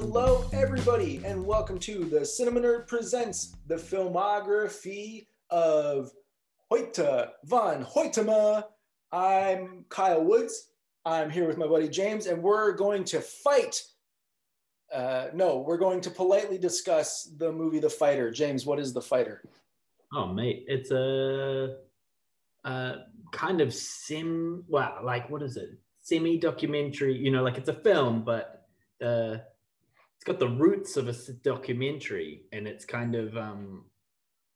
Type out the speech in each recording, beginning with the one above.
Hello, everybody, and welcome to the Cinema Nerd Presents the filmography of Hoyte van Hoytema. I'm Kyle Woods. I'm here with my buddy James, and we're going to fight. Uh, no, we're going to politely discuss the movie The Fighter. James, what is The Fighter? Oh, mate, it's a, a kind of sim. Well, like what is it? Semi documentary. You know, like it's a film, but it's got the roots of a documentary, and it's kind of um,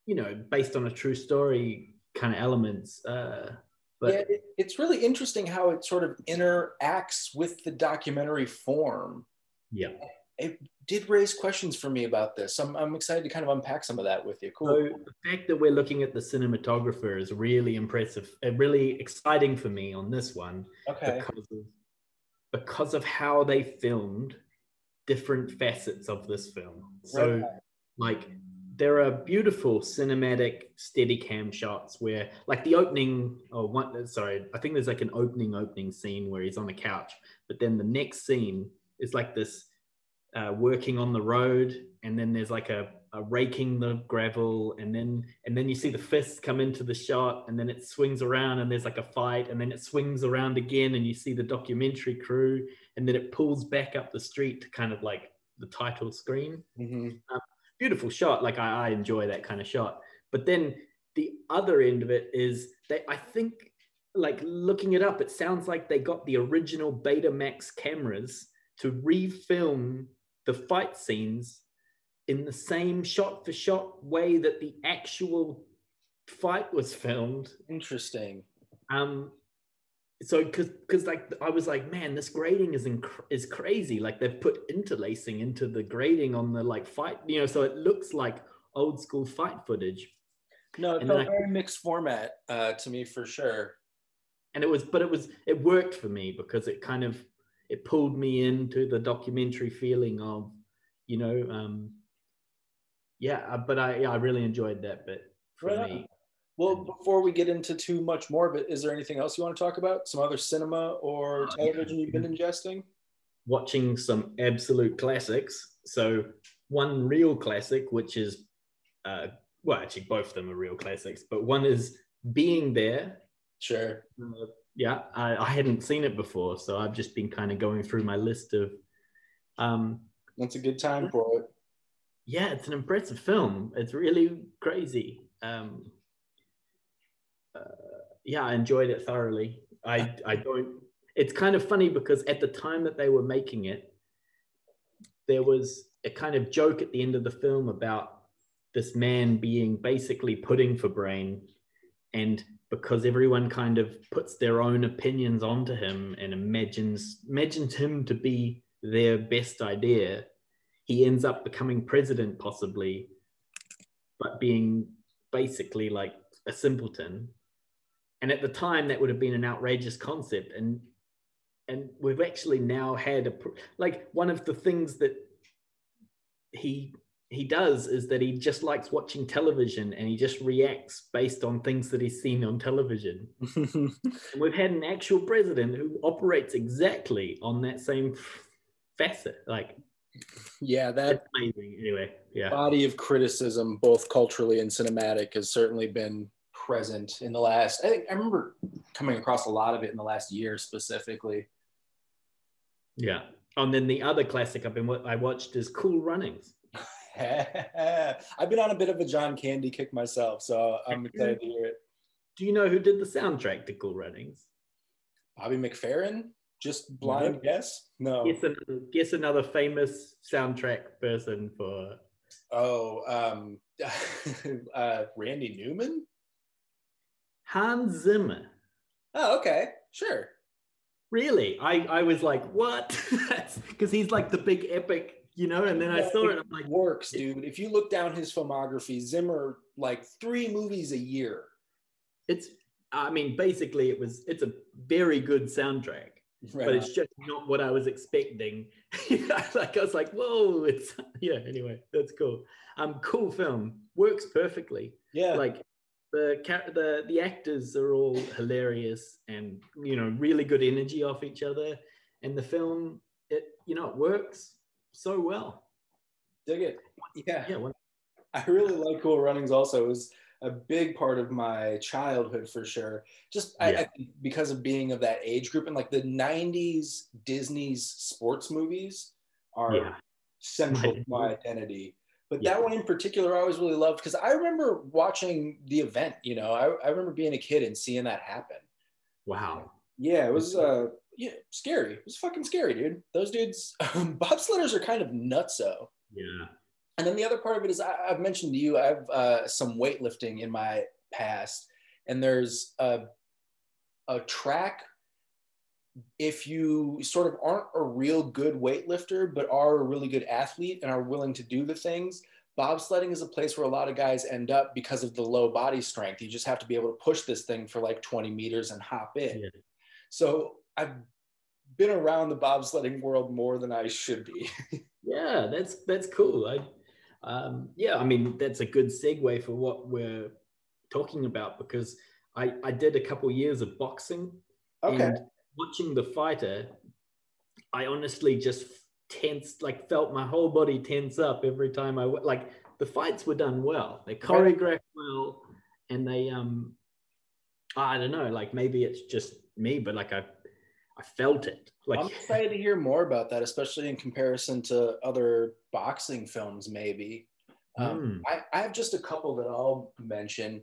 you know based on a true story kind of elements. Uh, but yeah, it, it's really interesting how it sort of interacts with the documentary form. yeah. It did raise questions for me about this. I'm, I'm excited to kind of unpack some of that with you. Cool. So the fact that we're looking at the cinematographer is really impressive, and really exciting for me on this one. okay. because of because of how they filmed different facets of this film. So Right. like there are beautiful cinematic steady cam shots where like the opening or one sorry, I think there's like an opening opening scene where he's on the couch, but then the next scene is like this uh, working on the road and then there's like a, a raking the gravel and then and then you see the fists come into the shot and then it swings around and there's like a fight and then it swings around again and you see the documentary crew and then it pulls back up the street to kind of like the title screen. Mhm. beautiful shot. Like I, I enjoy that kind of shot. But then the other end of it is they i think like looking it up it sounds like they got the original betamax cameras to refilm the fight scenes in the same shot for shot way that the actual fight was filmed Interesting. um so because because like i was like man this grading is inc- is crazy like they've put interlacing into the grading on the like fight you know so it looks like old school fight footage No, it And felt then I- very mixed format uh, to me for sure. and it was but it was it worked for me because it kind of it pulled me into the documentary feeling of you know um yeah uh, but i yeah i really enjoyed that bit for Right me Well, before we get into too much more of it, is there anything else you want to talk about? Some other cinema or television yeah. you've been ingesting? watching some absolute classics. So one real classic, which is, uh, well, actually both of them are real classics, but one is Being There. Sure. Uh, yeah, I, I hadn't seen it before, so I've just been kind of going through my list of. Um, That's a good time for it. Yeah, it's an impressive film. It's really crazy. Um, uh, yeah, I enjoyed it thoroughly. I I don't. It's kind of funny because at the time that they were making it, there was a kind of joke at the end of the film about this man being basically pudding for brain, and because everyone kind of puts their own opinions onto him and imagines imagines him to be their best idea, he ends up becoming president possibly, but being basically like a simpleton. And at the time, that would have been an outrageous concept. And and we've actually now had a like one of the things that he he does is that he just likes watching television and he just reacts based on things that he's seen on television. And we've had an actual president who operates exactly on that same facet. Like yeah, that. Anyway, yeah. body of criticism, both culturally and cinematic, has certainly been present in the last. I think I remember coming across a lot of it in the last year specifically. Yeah. And then the other classic I've been I watched is Cool Runnings. I've been on a bit of a John Candy kick myself, so I'm excited to hear it. Do you know who did the soundtrack to Cool Runnings? Bobby McFerrin, just blind guess? No. Guess another, guess another famous soundtrack person for Oh, um, uh, Randy Newman. Hans Zimmer. Oh, okay, sure. Really? I, I was like, what? Because he's like the big epic, you know? And then I Yeah, saw it, I'm like, works, dude. If you look down his filmography, Zimmer like three movies a year. it's, I mean, basically, it was, it's a very good soundtrack. Right but on. it's just not what I was expecting. like I was like, whoa, it's yeah. Anyway, that's cool. Um, cool film works perfectly. yeah, Like the the the actors are all hilarious and you know really good energy off each other, and the film it you know it works. so well. Dig it. Yeah. Yeah, I really like Cool Runnings also. It was a big part of my childhood for sure. Just Yeah. I think because of being of that age group and like the 90s Disney's sports movies are yeah, central to my identity. But Yeah. that one in particular, I always really loved because I remember watching the event. You know, I, I remember being a kid and seeing that happen. wow. Yeah, it was uh yeah scary. It was fucking scary, dude. Those dudes, bobsledders are kind of nutso. Yeah, And then the other part of it is I, I've mentioned to you, I have uh, some weightlifting in my past, and there's a, a track. If you sort of aren't a real good weightlifter, but are a really good athlete and are willing to do the things, bobsledding is a place where a lot of guys end up because of the low body strength. You just have to be able to push this thing for like 20 meters and hop in. Yeah. So I've been around the bobsledding world more than I should be. yeah. That's that's cool. I, um, yeah, I mean that's a good segue for what we're talking about because I I did a couple years of boxing. Okay. And watching the fighter, I honestly just tensed, like felt my whole body tense up every time I w- like the fights were done well. They choreographed well, and they um, I don't know, like maybe it's just me, but like I, I felt it. Like I'm excited to hear more about that, especially in comparison to other boxing films, maybe. Um, I, I have just a couple that I'll mention.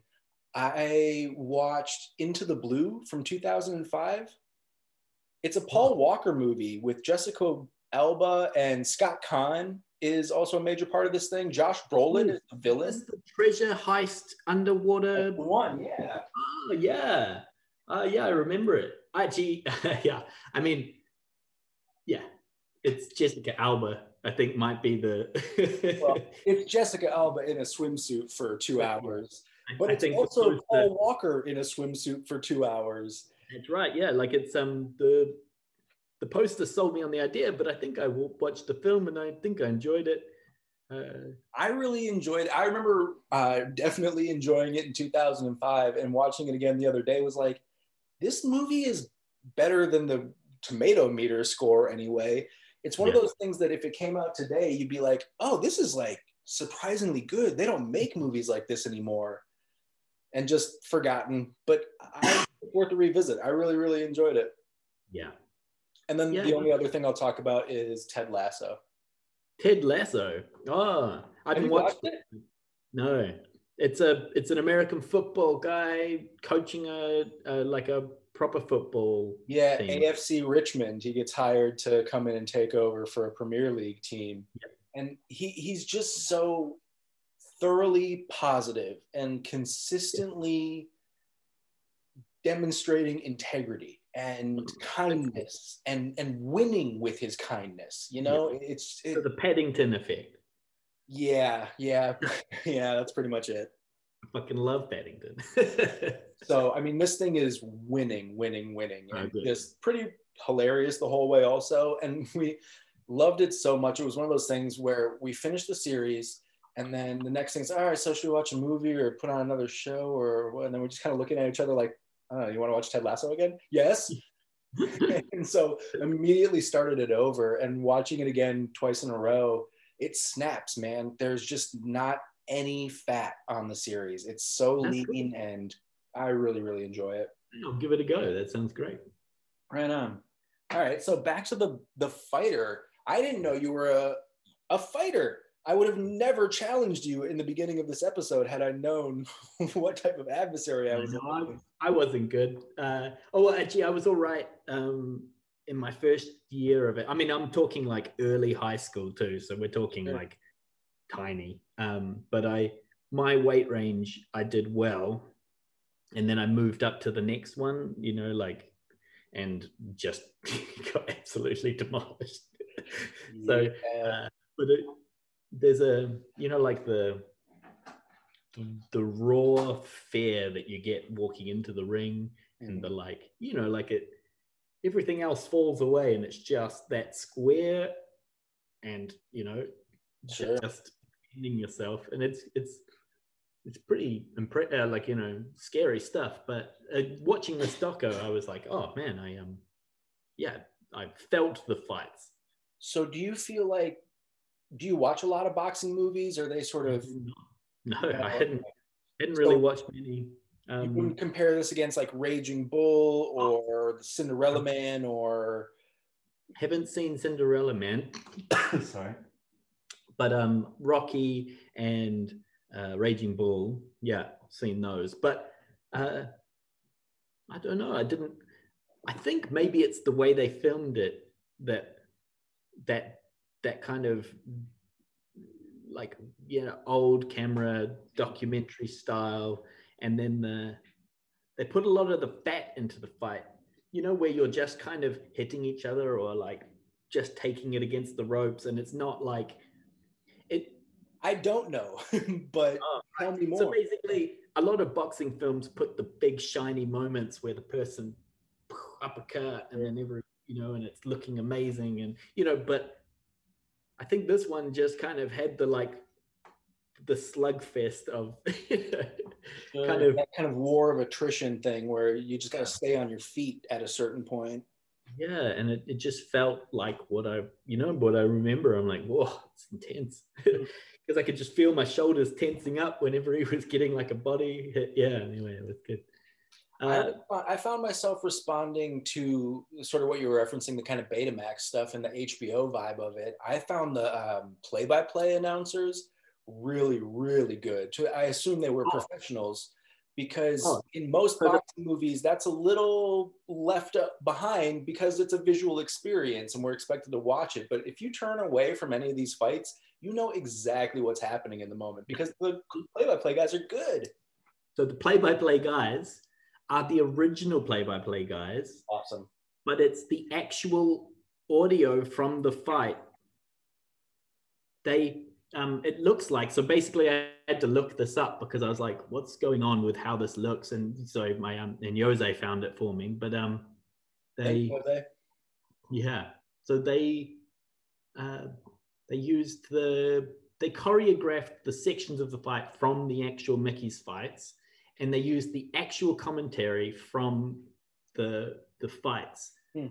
I watched Into the Blue from 2005. It's a Paul Walker movie with Jessica Alba and Scott Caan is also a major part of this thing. Josh Brolin is the villain. That's the treasure heist underwater. One, yeah. Oh yeah, uh, yeah, I remember it. Actually, yeah. I mean, yeah, it's Jessica Alba. I think might be the. Well, it's Jessica Alba in a swimsuit for two hours, but I it's also Paul Walker in a swimsuit for two hours. That's right. Yeah, like it's um the the poster sold me on the idea, but I think I wa- watched the film and I think I enjoyed it. Uh, I really enjoyed it. I remember uh, definitely enjoying it in 2005 and watching it again the other day was like, this movie is better than the tomato meter score anyway. It's one Yeah. of those things that if it came out today, you'd be like, oh, this is like surprisingly good. They don't make movies like this anymore. And just forgotten, but I worth a revisit. I really, really enjoyed it. yeah, And then Yeah. the only other thing I'll talk about is Ted Lasso. Ted Lasso. Oh, I Have haven't you watched watched it. No, it's a it's an American football guy coaching a, a like a proper football. Yeah, team. AFC Richmond. He gets hired to come in and take over for a Premier League team, and he he's just so thoroughly positive and consistently demonstrating integrity and kindness and and winning with his kindness. You know, it's it, So the Paddington effect. Yeah, yeah, yeah. That's pretty much it. I fucking love Paddington. So I mean, this thing is winning, winning, winning, and just pretty hilarious the whole way. Also, and we loved it so much. It was one of those things where we finished the series, and then the next thing's all right. So should we watch a movie or put on another show, or what? And then we're just kind of looking at each other like, oh, you want to watch Ted Lasso again? Yes. and so immediately started it over and watching it again twice in a row. It snaps, man. There's just not any fat on the series. It's so That's lean and I really, really enjoy it. I'll give it a go. That sounds great. Right on. All right. So back to the the fighter. I didn't know you were a a fighter. I would have never challenged you in the beginning of this episode had I known what type of adversary I was. No, I. I wasn't good. Uh, oh, well, actually, I was all right um, in my first year of it. I mean, I'm talking like early high school too, so we're talking Sure. like tiny. Um, but I, my weight range, I did well, and then I moved up to the next one. You know, like, and just got absolutely demolished. so Yeah. uh, but it, there's a you know like the the raw fear that you get walking into the ring and the like you know like it everything else falls away and it's just that square and you know Sure. just ending yourself and it's it's it's pretty impre- uh, like you know scary stuff but uh, watching this doco i was like oh man i um yeah i felt the fights So do you feel like do you watch a lot of boxing movies? Or are they sort of no, I hadn't hadn't really So- watched many. You Um, wouldn't compare this against like Raging Bull or the Cinderella Man or haven't seen Cinderella Man. Sorry. But um Rocky and uh, Raging Bull, yeah, seen those. But uh, I don't know. I didn't. I think maybe it's the way they filmed it that that that kind of like you know old camera documentary style, and then the they put a lot of the fat into the fight. You know where you're just kind of hitting each other or like just taking it against the ropes, and it's not like it I don't know, but Oh, tell me more. so basically, a lot of boxing films put the big shiny moments where the person uppercut and then every you know, and it's looking amazing, and you know, but I think this one just kind of had the like the slugfest of kind of that kind of war of attrition thing where you just got to stay on your feet at a certain point. yeah, and it, it just felt like what I you know what I remember. I'm like, whoa, it's intense. Because I could just feel my shoulders tensing up whenever he was getting like a body hit. Yeah, anyway, it was good. Uh, I, I found myself responding to sort of what you were referencing, the kind of Betamax stuff and the HBO vibe of it. I found the um, play-by-play announcers really, really good. To I assume they were Oh. professionals because Oh. in most boxing movies, that's a little left up behind because it's a visual experience and we're expected to watch it. But if you turn away from any of these fights, you know exactly what's happening in the moment because the play-by-play guys are good. So the play-by-play guys are the original play-by-play guys, Awesome. but it's the actual audio from the fight. They um it looks like so basically I had to look this up because I was like, what's going on with how this looks? And so my um and Jose found it for me. But um they yeah. So they uh, they used the they choreographed the sections of the fight from the actual Mickey's fights, and they used the actual commentary from the the fights. Hmm.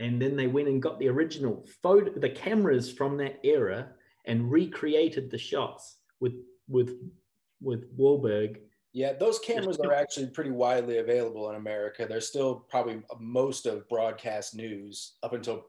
And then they went and got the original photo, the cameras from that era, and recreated the shots with with with Wahlberg. Yeah, those cameras are actually pretty widely available in America. They're still probably most of broadcast news up until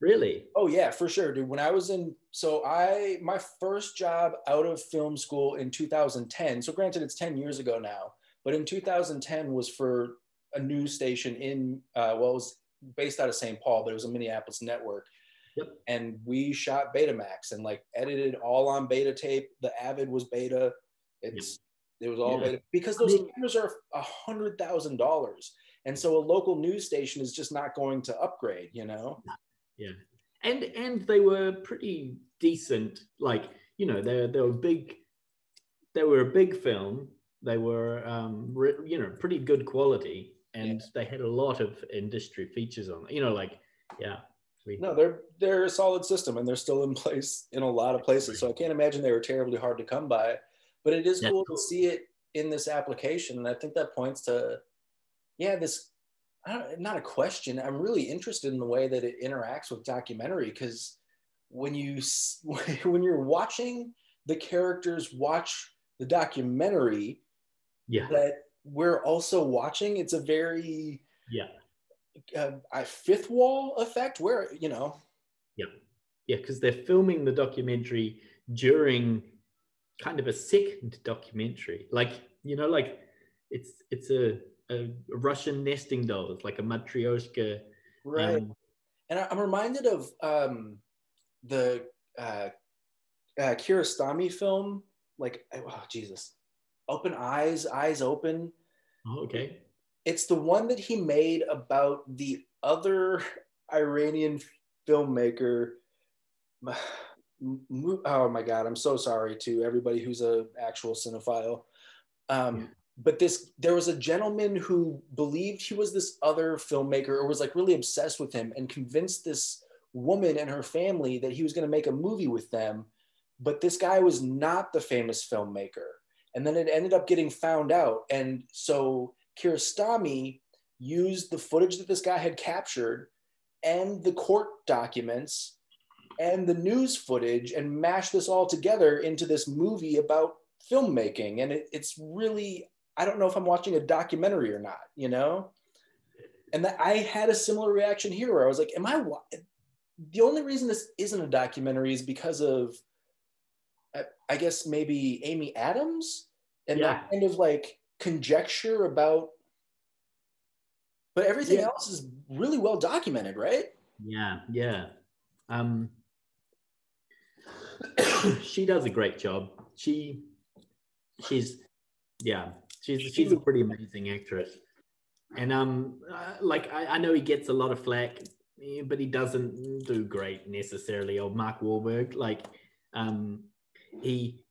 Really? Oh yeah, for sure, dude. When I was in so I my first job out of film school in 2010. So granted it's 10 years ago now, but in 2010 was for a news station in uh well it was based out of St. Paul, but it was a Minneapolis network. Yep. And we shot Betamax and like edited all on beta tape. The Avid was beta. It's it was all Yeah. beta because those I mean- cameras are a hundred thousand dollars. And so a local news station is just not going to upgrade, you know? Yeah, and and they were pretty decent. Like you know, they they were big. They were a big film. They were um, re, you know pretty good quality, and they had a lot of industry features on. You know, like yeah, we, No, they're they're a solid system and they're still in place in a lot of places. So I can't imagine they were terribly hard to come by. But it is Yeah. cool to see it in this application. And I think that points to yeah, this I don't, not a question. I'm really interested in the way that it interacts with documentary because when you when you're watching the characters watch the documentary yeah, that we're also watching, it's a very yeah, uh, a fifth wall effect where you know yeah, yeah, because they're filming the documentary during kind of a second documentary. Like you know, like it's it's a a Russian nesting doll. It's like a matryoshka. right um, and I- i'm reminded of um the uh, uh Kiarostami film like oh jesus open eyes eyes open oh, okay. It's the one that he made about the other iranian filmmaker. Oh my god i'm so sorry to everybody who's an actual cinephile. Um Yeah. but this there was a gentleman who believed he was this other filmmaker or was like really obsessed with him and convinced this woman and her family that he was going to make a movie with them but this guy was not the famous filmmaker. And then it ended up getting found out. And so Kiarostami used the footage that this guy had captured and the court documents and the news footage and mashed this all together into this movie about filmmaking. And it, it's really, I don't know if I'm watching a documentary or not, you know? And that I had a similar reaction here where I was like, am I, the only reason this isn't a documentary is because of, I guess maybe Amy Adams and yeah. that kind of like conjecture about, but everything yeah. else is really well documented, right? Yeah, yeah. Um, she does a great job. She, she's, yeah, she's she's a pretty amazing actress. And um, uh, like I, I know he gets a lot of flack, but he doesn't do great necessarily. Or Mark Wahlberg, like um, he,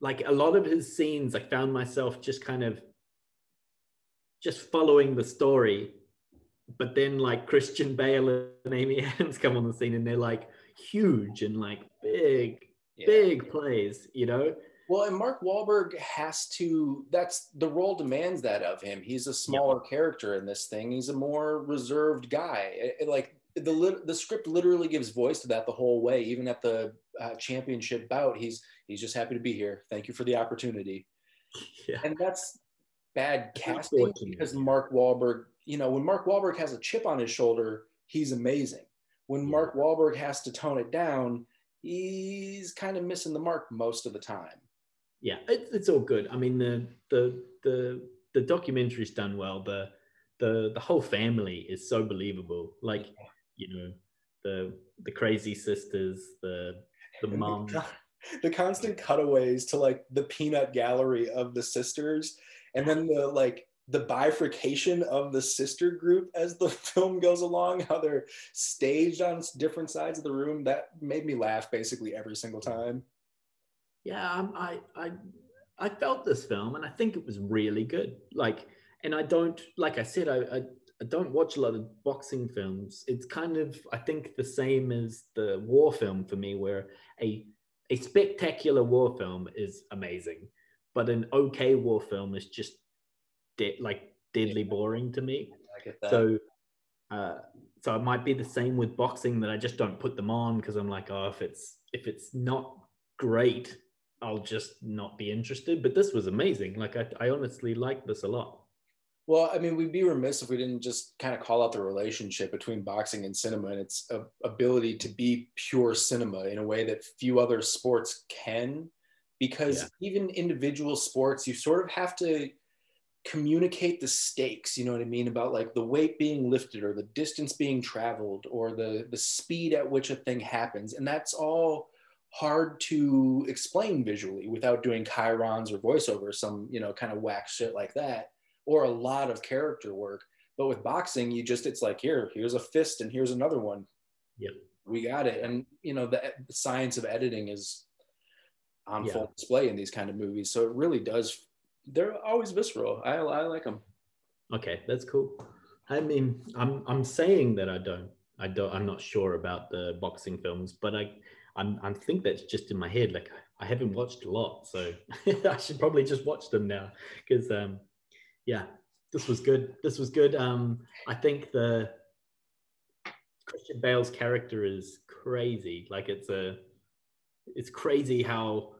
like a lot of his scenes, I found myself just kind of just following the story but then like Christian Bale and Amy Adams come on the scene and they're like huge and like big, yeah. big plays, you know? Well, and Mark Wahlberg has to, that's the role demands that of him. He's a smaller yep. character in this thing. He's a more reserved guy. It, it, like the, the script literally gives voice to that the whole way. Even at the uh, championship bout, he's, he's just happy to be here. Thank you for the opportunity. Yeah. And that's bad casting because Mark Wahlberg you know, when Mark Wahlberg has a chip on his shoulder, he's amazing. When yeah. Mark Wahlberg has to tone it down, he's kind of missing the mark most of the time. Yeah, it, it's all good. I mean, the the the the documentary's done well. The the the whole family is so believable. Like, you know, the the crazy sisters, the the mom. the constant cutaways to like the peanut gallery of the sisters and then the like the bifurcation of the sister group as the film goes along, how they're staged on different sides of the room, that made me laugh basically every single time. Yeah, um, I I I felt this film and I think it was really good. Like, and I don't like I said I, I I don't watch a lot of boxing films. It's kind of I think the same as the war film for me, where a a spectacular war film is amazing, but an okay war film is just de- like deadly boring to me. I get that. So, uh, so it might be the same with boxing that I just don't put them on because I'm like, oh, if it's if it's not great, I'll just not be interested. But this was amazing. Like I, I honestly like this a lot. Well, I mean, we'd be remiss if we didn't just kind of call out the relationship between boxing and cinema and its ability to be pure cinema in a way that few other sports can. Because yeah. even individual sports, you sort of have to communicate the stakes you know what i mean about like the weight being lifted or the distance being traveled or the the speed at which a thing happens and that's all hard to explain visually without doing chyrons or voiceover some you know kind of whack shit like that or a lot of character work but with boxing you just it's like here here's a fist and here's another one yep we got it and you know the, the science of editing is on yeah. full display in these kind of movies so it really does they're always visceral. I, I like them. Okay, that's cool. I mean, I'm I'm saying that I don't. I don't. I'm not sure about the boxing films, but I I'm I think that's just in my head. Like I haven't watched a lot, so I should probably just watch them now because um yeah, this was good. This was good. Um, I think the Christian Bale's character is crazy. Like it's a it's crazy how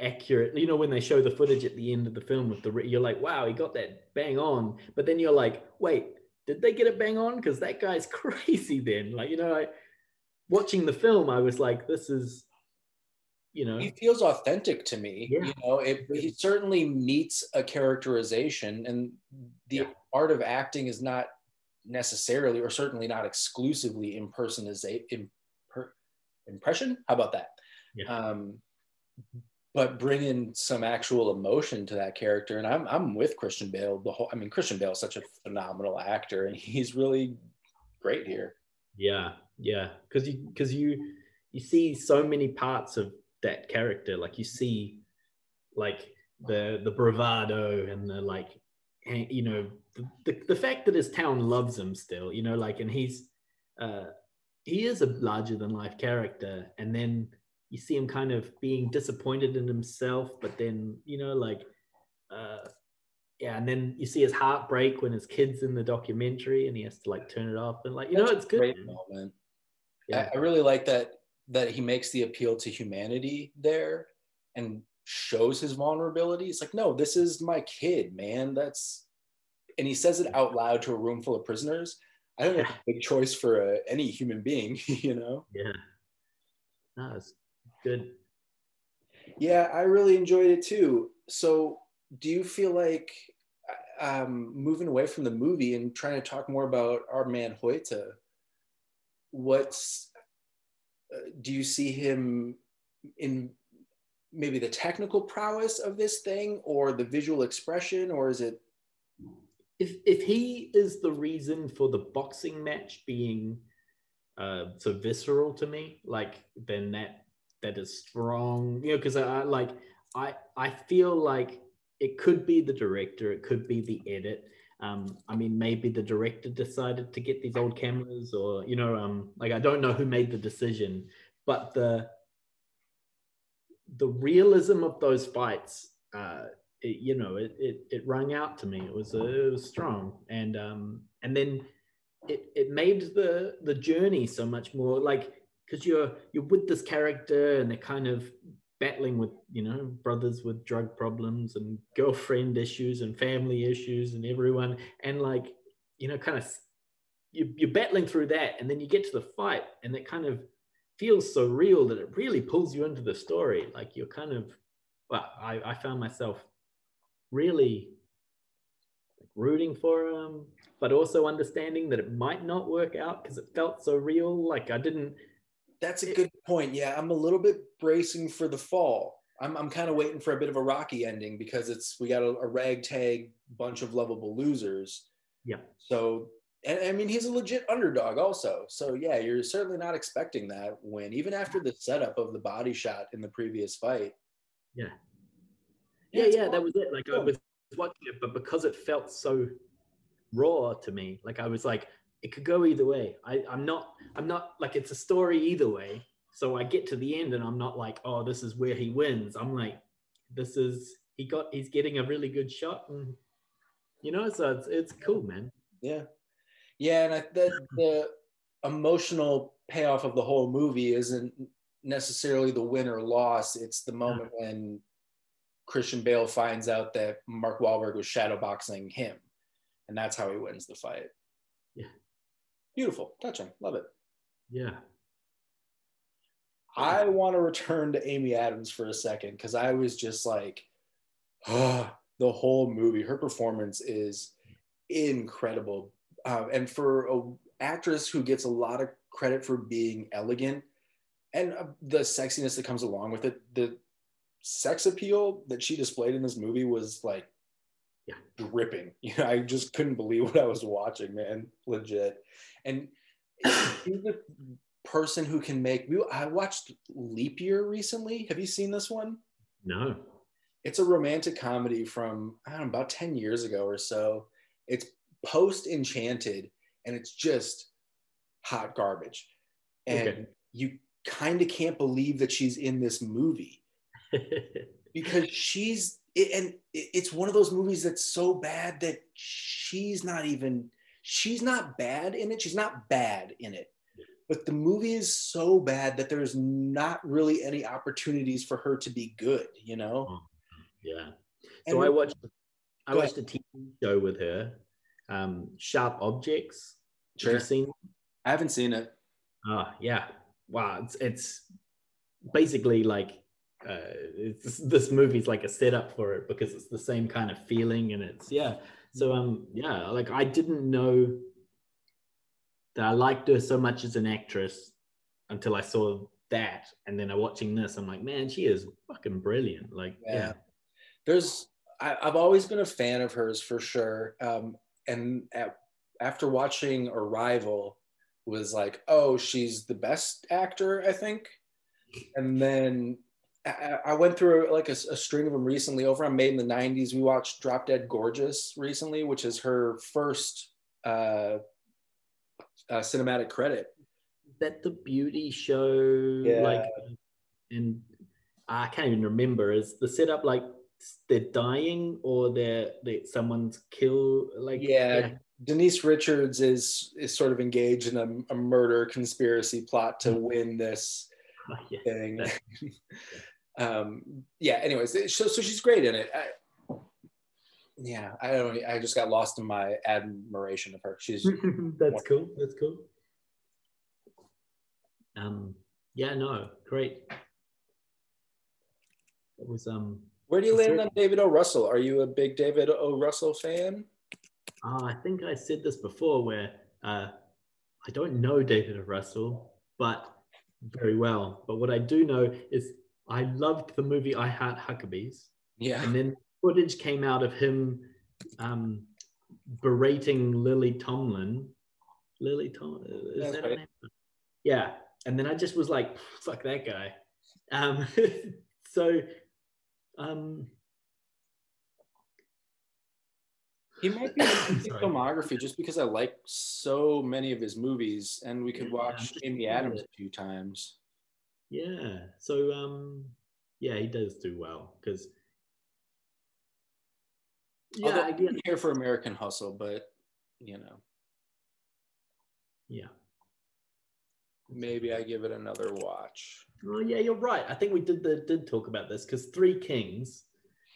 accurate. You know, when they show the footage at the end of the film with the, you're like, wow, he got that bang on. But then you're like, wait, did they get it bang on? Because that guy's crazy. Then, like, you know, I, watching the film, I was like, this is, you know, he feels authentic to me. Yeah. You know, it, he certainly meets a characterization, and the yeah. art of acting is not necessarily, or certainly not exclusively, impersonation. impression. How about that? Yeah. Um, but bringing some actual emotion to that character. And I'm, I'm with Christian Bale. The whole, I mean, Christian Bale is such a phenomenal actor, and he's really great here. Yeah, yeah, because you because you you see so many parts of that character. Like you see, like the the bravado and the like, you know, the, the, the fact that his town loves him still. You know, like, and he's uh, he is a larger than life character, and then you see him kind of being disappointed in himself, but then you know, like, uh, yeah, and then you see his heart break when his kid's in the documentary and he has to like turn it off and like, you That's know, it's good. Great moment. Yeah. I, I really like that that he makes the appeal to humanity there and shows his vulnerability. It's like, no, this is my kid, man. That's and he says it out loud to a room full of prisoners. I don't know, Yeah. big choice for uh, any human being, you know. Yeah. No, it's good. Yeah, I really enjoyed it too. So, do you feel like um, moving away from the movie and trying to talk more about our man Hoyte? What's do you see him in maybe the technical prowess of this thing, or the visual expression, or is it? If if he is the reason for the boxing match being uh so visceral to me, like then that that is strong. You know, because I, I like I I feel like it could be the director, it could be the edit. Um, I mean, maybe the director decided to get these old cameras, or you know, um, like I don't know who made the decision, but the the realism of those fights, uh, it, you know, it, it it rung out to me. It was uh, it was strong, and um, and then it it made the the journey so much more like because you're you're with this character and they're kind of battling with you know brothers with drug problems and girlfriend issues and family issues and everyone. And like you know kind of you, you're battling through that and then you get to the fight and it kind of feels so real that it really pulls you into the story. Like you're kind of well i, I found myself really rooting for him but also understanding that it might not work out because it felt so real. Like i didn't That's a good point. Yeah, I'm a little bit bracing for the fall. I'm, I'm kind of waiting for a bit of a rocky ending because it's we got a, a ragtag bunch of lovable losers. yeah So, and I mean, he's a legit underdog also. So, yeah, you're certainly not expecting that win, even after the setup of the body shot in the previous fight. yeah Yeah, yeah, yeah, that was it. Like I was watching it, but because it felt so raw to me, like I was like, it could go either way. I, I'm not, I'm not like it's a story either way. So I get to the end and I'm not like, oh, this is where he wins. I'm like, this is he got, he's getting a really good shot, and you know, so it's it's cool, man. Yeah. Yeah. And I, the, the emotional payoff of the whole movie isn't necessarily the win or loss. It's the moment when Christian Bale finds out that Mark Wahlberg was shadowboxing him. And that's how he wins the fight. Yeah. Beautiful. Touching. Love it. Yeah, I want to return to Amy Adams for a second because I was just like, ah, the whole movie. Her performance is incredible, um, and for an actress who gets a lot of credit for being elegant and uh, the sexiness that comes along with it, the sex appeal that she displayed in this movie was like Yeah. dripping. You know, I just couldn't believe what I was watching, man. Legit, and she's the person who can make. we- I watched Leap Year recently. Have you seen this one? no, It's a romantic comedy from I don't know about ten years ago or so. It's post Enchanted, and it's just hot garbage. And Okay. you kind of can't believe that she's in this movie because she's it, and it's one of those movies that's so bad that she's not even she's not bad in it she's not bad in it but the movie is so bad that there's not really any opportunities for her to be good you know yeah. And So I watched, I watched a TV show with her, um, Sharp Objects. Sure. seen i haven't seen it Ah, yeah. Wow. It's, it's basically like uh, it's, this movie's like a setup for it because it's the same kind of feeling and it's yeah. So um yeah, like I didn't know that I liked her so much as an actress until I saw that, and then I watching this, I'm like, man, she is fucking brilliant. Like Yeah. yeah, there's I, i've always been a fan of hers for sure um, and at, after watching arrival was like oh she's the best actor i think and then I, went through like a, a string of them recently over on made in the 90s we watched drop dead gorgeous recently which is her first uh, uh, cinematic credit Is that the beauty show Yeah. like and I can't even remember is the setup like they're dying or they're they someone's killed like Yeah. Denise Richards is is sort of engaged in a, a murder conspiracy plot to win this Oh, yeah. thing. That- um, yeah. Anyways, so so she's great in it. I, yeah, I don't. I just got lost in my admiration of her. She's That's cool. That's cool. Um, yeah, no, great. It was um Where do you land on David O. Russell? Are you a big David O. Russell fan? ah, I think I said this before where uh I don't know David O. Russell, but very well. But what I do know is I loved the movie I Heart Huckabees. Yeah. And then footage came out of him um, berating Lily Tomlin. Lily Tomlin, is That's that her right. Yeah. And then I just was like, fuck that guy. Um, so, um, He might be in filmography just because I like so many of his movies, and we could watch Amy Adams it. a few times. Yeah. So, um, yeah, he does do well because, yeah, Although again, I'm here for American Hustle, but you know, yeah. maybe I give it another watch. Oh yeah, you're right. I think we did the, did talk about this because Three Kings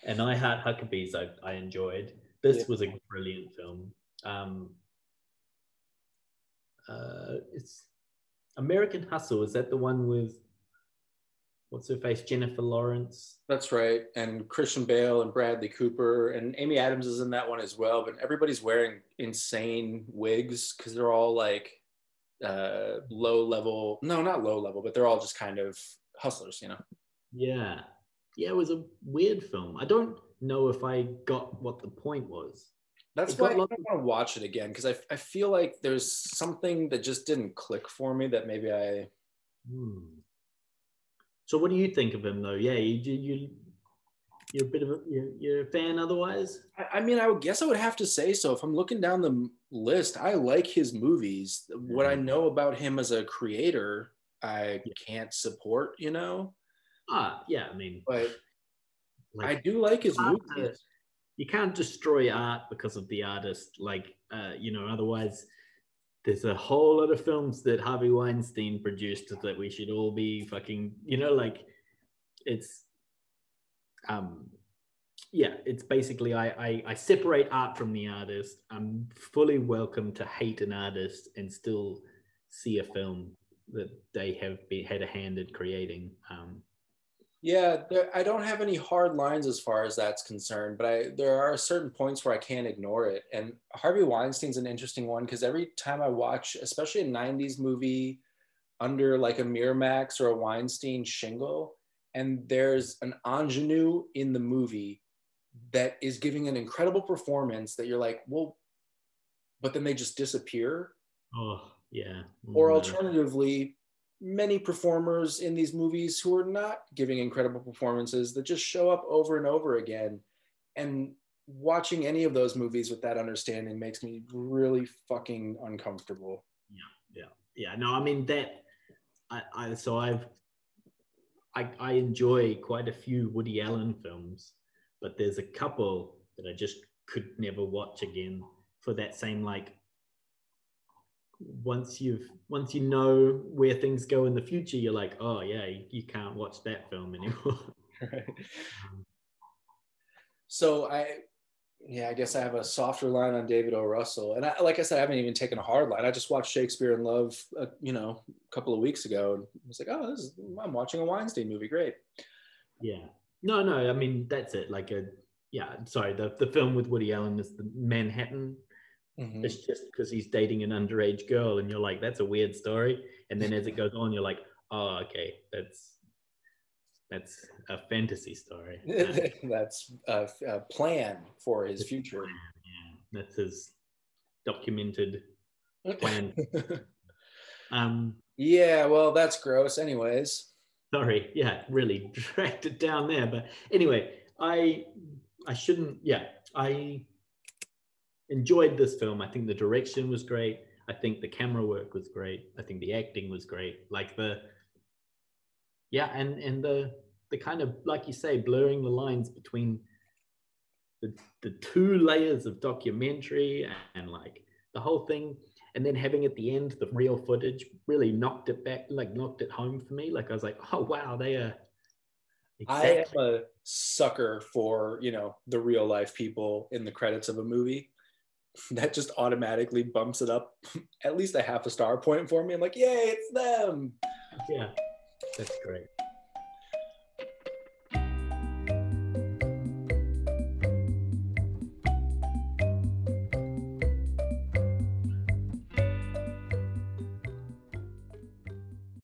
and I Heart Huckabees I, I enjoyed. This Yeah. was a brilliant film. Um, uh, it's American Hustle. Is that the one with what's her face? Jennifer Lawrence. That's right. And Christian Bale and Bradley Cooper and Amy Adams is in that one as well. But everybody's wearing insane wigs because they're all like uh, low level. No, not low level, but they're all just kind of hustlers, you know. Yeah, yeah. It was a weird film. I don't know if I got what the point was. That's It why I don't want to watch it again because I, I feel like there's something that just didn't click for me that maybe I Hmm. So, what do you think of him, though? Yeah, you you, you you're a bit of a you're, you're a fan. Otherwise, I, I mean I would guess I would have to say so. If I'm looking down the list, I like his movies. What I Mhm. know about him as a creator, I Yeah. can't support, you know. ah, yeah. I mean, But I do like his movies. you can't destroy art because of the artist. Like, uh, you know, otherwise, there's a whole lot of films that Harvey Weinstein produced that we should all be fucking, you know, like, it's, um, yeah, it's basically I, I I separate art from the artist. I'm fully welcome to hate an artist and still see a film that they have been, had a hand in creating. Um, Yeah, there, I don't have any hard lines as far as that's concerned, but I there are certain points where I can't ignore it. And Harvey Weinstein's an interesting one because every time I watch, especially a '90s movie under like a Miramax or a Weinstein shingle, and there's an ingenue in the movie that is giving an incredible performance that you're like, well, but then they just disappear oh yeah. or Mm, alternatively many performers in these movies who are not giving incredible performances that just show up over and over again and watching any of those movies with that understanding makes me really fucking uncomfortable yeah yeah, yeah. no i mean that i, I so i've I, I enjoy quite a few woody allen films but there's a couple that i just could never watch again for that same like once you've once you know where things go in the future you're like oh yeah you, you can't watch that film anymore. Right. So i yeah i guess i have a softer line on david o. Russell and I, like i said i haven't even taken a hard line. I just watched shakespeare in love uh, you know a couple of weeks ago and I was like oh this is i'm watching a weinstein movie great. Yeah. No no i mean that's it. Like a yeah sorry the, the film with woody allen is the manhattan Mhm. It's just because he's dating an underage girl, and you're like, that's a weird story. And then as it goes on, you're like, oh, okay, that's that's a fantasy story. that's a, a plan for his future. that's his documented plan. Um, yeah, well, that's gross. Anyways, sorry, yeah, really dragged it down there. But anyway, I I shouldn't. Yeah, I enjoyed this film. I think the direction was great. I think the camera work was great. I think the acting was great. Like the yeah, and and the the kind of like you say, blurring the lines between the the two layers of documentary and, and like the whole thing, and then having at the end the real footage really knocked it back, like knocked it home for me. Like I was like, oh wow, they are Exactly. I am a sucker for you know the real life people in the credits of a movie. that just automatically bumps it up at least a half a star point for me. I'm like, yay, it's them. Yeah, that's great.